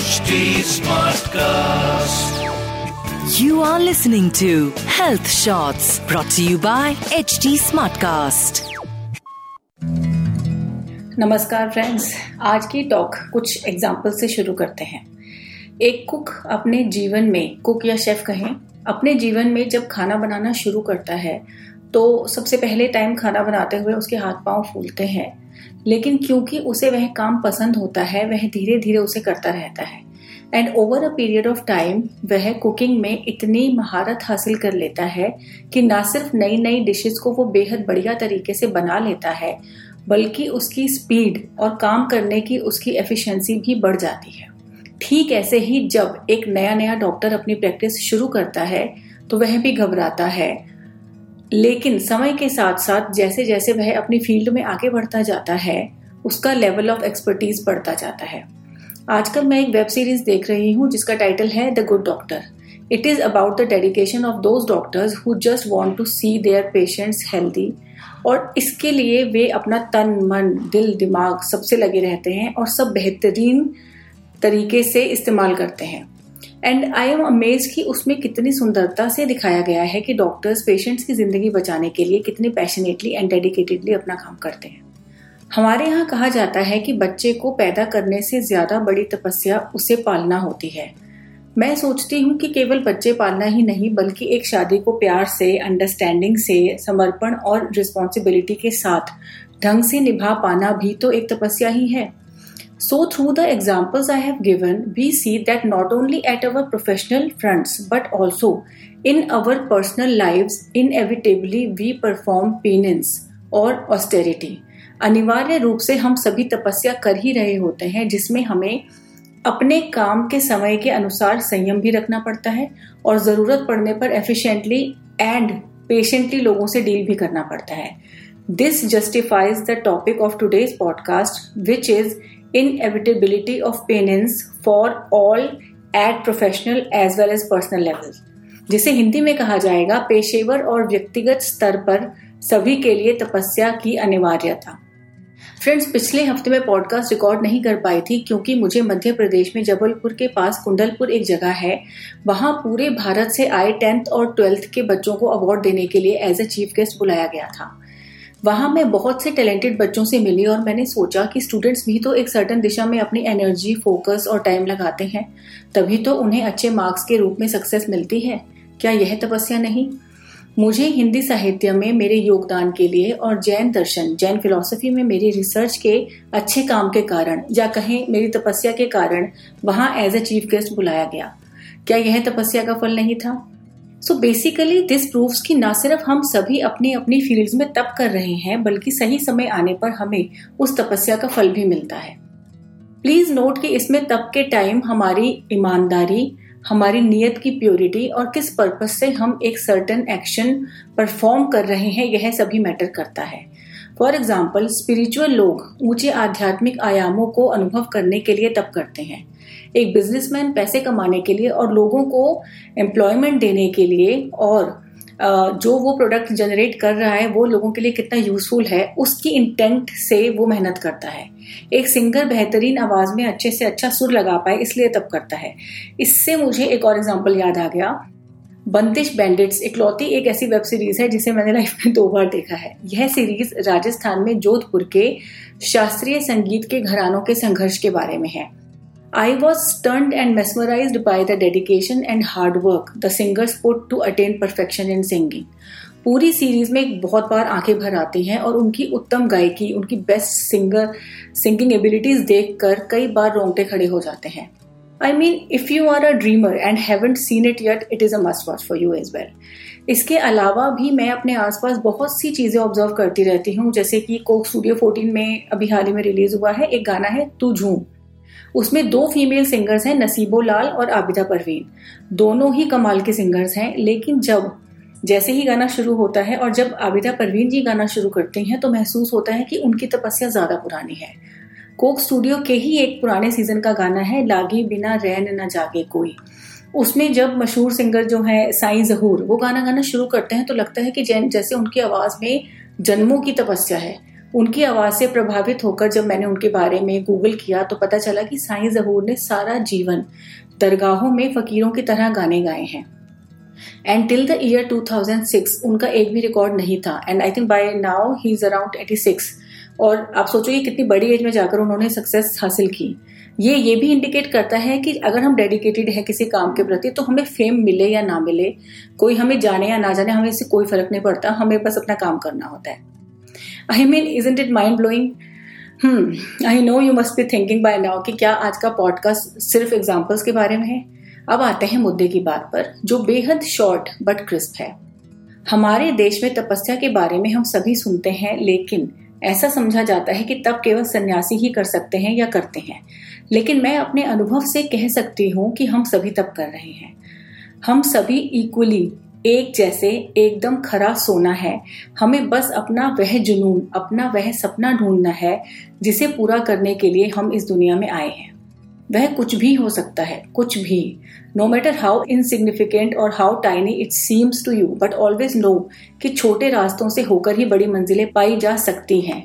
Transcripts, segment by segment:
HD Smartcast. You are listening to Health Shots brought to you by HT Smartcast. नमस्कार friends आज की talk कुछ example से शुरू करते हैं एक कुक अपने जीवन में कुक या शेफ कहें अपने जीवन में जब खाना बनाना शुरू करता है तो सबसे पहले टाइम खाना बनाते हुए उसके हाथ पाँव फूलते हैं। लेकिन क्योंकि उसे वह काम पसंद होता है, वह धीरे धीरे उसे करता रहता है। And over a period of time वह कुकिंग में इतनी महारत हासिल कर लेता है कि ना सिर्फ़ नई नई डिशेस को वो बेहद बढ़िया तरीके से बना लेता है, बल्कि उसकी स्पीड और काम करने की उसकी एफिशिएंसी भी बढ़ जाती है। ठीक ऐसे ही जब एक नया नया डॉक्टर अपनी प्रैक्टिस शुरू करता है तो वह भी घबराता है। लेकिन समय के साथ साथ जैसे जैसे वह अपनी फ़ील्ड में आगे बढ़ता जाता है, उसका लेवल ऑफ़ एक्सपर्टीज बढ़ता जाता है। आजकल मैं एक वेब सीरीज़ देख रही हूँ जिसका टाइटल है the good doctor it is about the dedication of those doctors who just want to see their patients healthy और इसके लिए वे अपना तन, मन, दिल, दिमाग सबसे लगे रहते हैं और सब बेहतरीन तरीके से इस्तेमाल करते हैं। एंड आई एम अमेज कि उसमें कितनी सुंदरता से दिखाया गया है कि डॉक्टर्स पेशेंट्स की ज़िंदगी बचाने के लिए कितने पैशनेटली एंड डेडिकेटेडली अपना काम करते हैं। हमारे यहाँ कहा जाता है कि बच्चे को पैदा करने से ज़्यादा बड़ी तपस्या उसे पालना होती है। मैं सोचती हूँ कि केवल बच्चे पालना ही नहीं, बल्कि एक शादी को प्यार से अंडरस्टैंडिंग से, समर्पण और रिस्पॉन्सिबिलिटी के साथ ढंग से निभा पाना भी तो एक तपस्या ही है। So, through the examples I have given, we see that not only at our professional fronts but also in our personal lives, inevitably we perform penance और austerity. अनिवार्य रूप से हम सभी तपस्या कर ही रहे होते हैं जिसमें हमें अपने काम के समय के अनुसार संयम भी रखना पड़ता है और ज़रूरत पड़ने पर एफिशिएंटली एंड पेशेंटली लोगों से डील भी करना पड़ता है this justifies the topic of today's podcast which is inevitability of penance for all at professional as well as personal level. जिसे हिंदी में कहा जाएगा पेशेवर और व्यक्तिगत स्तर पर सभी के लिए तपस्या की अनिवार्यता। फ्रेंड्स, पिछले हफ़्ते में पॉडकास्ट रिकॉर्ड नहीं कर पाई थी क्योंकि मुझे मध्य प्रदेश में जबलपुर के पास कुंडलपुर एक जगह है। वहाँ पूरे भारत से आए टेंथ और ट्वेल्थ के बच्चों को अवार्ड देने के लिए एज ए चीफ गेस्ट बुलाया गया था। वहाँ मैं बहुत से टैलेंटेड बच्चों से मिली और मैंने सोचा कि स्टूडेंट्स भी तो एक सर्टन दिशा में अपनी एनर्जी फोकस और टाइम लगाते हैं। तभी तो उन्हें अच्छे मार्क्स के रूप में सक्सेस मिलती है। क्या यह तपस्या नहीं? मुझे हिंदी साहित्य में मेरे योगदान के लिए और जैन दर्शन, जैन फिलोसफी में मेरी रिसर्च के अच्छे काम के कारण, या कहें मेरी तपस्या के कारण, वहाँ एज ए चीफ गेस्ट बुलाया गया। क्या यह तपस्या का फल नहीं था? सो बेसिकली दिस प्रूव्स कि ना सिर्फ़ हम सभी अपनी अपनी फील्ड्स में तप कर रहे हैं, बल्कि सही समय आने पर हमें उस तपस्या का फल भी मिलता है। प्लीज़ नोट कि इसमें तप के टाइम हमारी ईमानदारी, हमारी नीयत की प्योरिटी और किस पर्पज से हम एक सर्टन एक्शन परफॉर्म कर रहे हैं, यह सभी मैटर करता है। फॉर एग्ज़ाम्पल स्पिरिचुअल लोग ऊँचे आध्यात्मिक आयामों को अनुभव करने के लिए तप करते हैं। एक बिजनेसमैन पैसे कमाने के लिए और लोगों को एम्प्लॉयमेंट देने के लिए और जो वो प्रोडक्ट जनरेट कर रहा है, वो लोगों के लिए कितना यूजफुल है, उसकी इंटेंट से वो मेहनत करता है। एक सिंगर बेहतरीन आवाज़ में अच्छे से अच्छा सुर लगा पाए, इसलिए तब करता है। इससे मुझे एक और एग्ज़ाम्पल याद आ गया। बंदिश बैंडिट्स इकलौती एक ऐसी वेब सीरीज़ है जिसे मैंने लाइफ में दो बार देखा है। यह सीरीज़ राजस्थान में जोधपुर के शास्त्रीय संगीत के घरानों के संघर्ष के बारे में है। I was stunned and mesmerized by the dedication and hard work the singers put to attain perfection in singing. पूरी सीरीज़ में एक बहुत बार आँखें भर आती हैं और उनकी उत्तम गायकी, उनकी बेस्ट सिंगर सिंगिंग एबिलिटीज देखकर कई बार रोंगटे खड़े हो जाते हैं। I mean if you are a dreamer and haven't seen it yet it is a must watch for you as well इसके अलावा भी मैं अपने आसपास बहुत सी चीज़ें ऑब्ज़र्व करती रहती हूँ, जैसे कि कोक स्टूडियो 14 में अभी हाल ही में रिलीज़ हुआ है, एक गाना है, तू झूम। उसमें दो फीमेल सिंगर्स हैं, नसीबो लाल और आबिदा परवीन। दोनों ही कमाल के सिंगर्स हैं, लेकिन जब जैसे ही गाना शुरू होता है और जब आबिदा परवीन जी गाना शुरू करते हैं तो महसूस होता है कि उनकी तपस्या ज़्यादा पुरानी है। कोक स्टूडियो के ही एक पुराने सीज़न का गाना है, लागी बिना रैन न जागे कोई। उसमें जब मशहूर सिंगर जो है, साई जहूर, वो गाना गाना शुरू करते हैं तो लगता है कि जैन, जैसे उनकी आवाज़ में जन्मों की तपस्या है। उनकी आवाज़ से प्रभावित होकर जब मैंने उनके बारे में गूगल किया तो पता चला कि साईं जहूर ने सारा जीवन दरगाहों में फकीरों की तरह गाने गाए हैं। एंड टिल द ईयर 2006 उनका एक भी रिकॉर्ड नहीं था। And I think by now he is around 86 और आप सोचो ये कितनी बड़ी एज में जाकर उन्होंने सक्सेस हासिल की। ये ये भी इंडिकेट करता है कि अगर हम डेडिकेटेड है किसी काम के प्रति तो हमें फेम मिले या ना मिले, कोई हमें जाने या ना जाने, हमें इससे कोई फ़र्क नहीं पड़ता, हमें बस अपना काम करना होता है। I mean is it mind blowing I know you must be thinking by now कि क्या आज का पॉडकास्ट सिर्फ़ एग्जाम्पल्स के बारे में है? अब आते हैं मुद्दे की बात पर, जो बेहद शॉर्ट बट क्रिस्प है। हमारे देश में तपस्या के बारे में हम सभी सुनते हैं, लेकिन ऐसा समझा जाता है कि तब केवल सन्यासी ही कर सकते हैं या करते हैं। लेकिन मैं अपने अनुभव से कह सकती हूँ कि हम सभी तब कर रहे हैं। हम सभी इक्वली एक जैसे एकदम खरा सोना है। हमें बस अपना वह जुनून, अपना वह सपना ढूंढना है, जिसे पूरा करने के लिए हम इस दुनिया में आए हैं। वह कुछ भी हो सकता है, कुछ भी। नो मैटर हाउ इनसिग्निफिकेंट और how tiny it seems to you but always know कि छोटे रास्तों से होकर ही बड़ी मंजिलें पाई जा सकती हैं।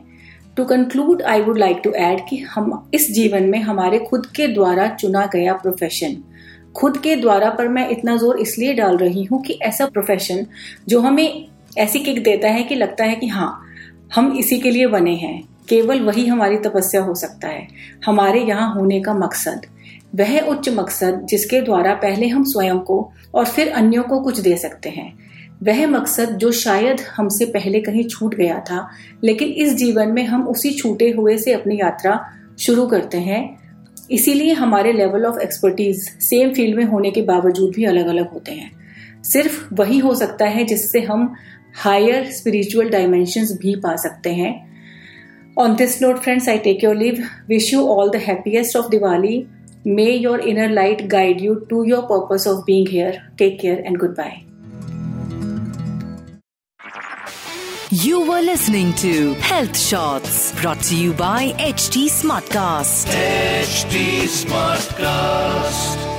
To conclude I would like to add कि हम इस जीवन में हमारे खुद के द्वारा चुना गया प्रोफेशन खुद के द्वारा पर मैं इतना ज़ोर इसलिए डाल रही हूँ कि ऐसा प्रोफेशन जो हमें ऐसी किक देता है कि लगता है कि हाँ हम इसी के लिए बने हैं। केवल वही हमारी तपस्या हो सकता है। हमारे यहाँ होने का मकसद, वह उच्च मकसद जिसके द्वारा पहले हम स्वयं को और फिर अन्यों को कुछ दे सकते हैं। वह मकसद जो शायद हमसे पहले कहीं छूट गया था, लेकिन इस जीवन में हम उसी छूटे हुए से अपनी यात्रा शुरू करते हैं। इसीलिए हमारे level of expertise same field में होने के बावजूद भी अलग अलग होते हैं। सिर्फ़ वही हो सकता है जिससे हम हायर स्पिरिचुअल डायमेंशन भी पा सकते हैं। On this note friends I take your leave wish you all the happiest of Diwali may your inner light guide you to your purpose of being here take care and goodbye You were listening to Health Shots brought to you by HT Smartcast. HT Smartcast.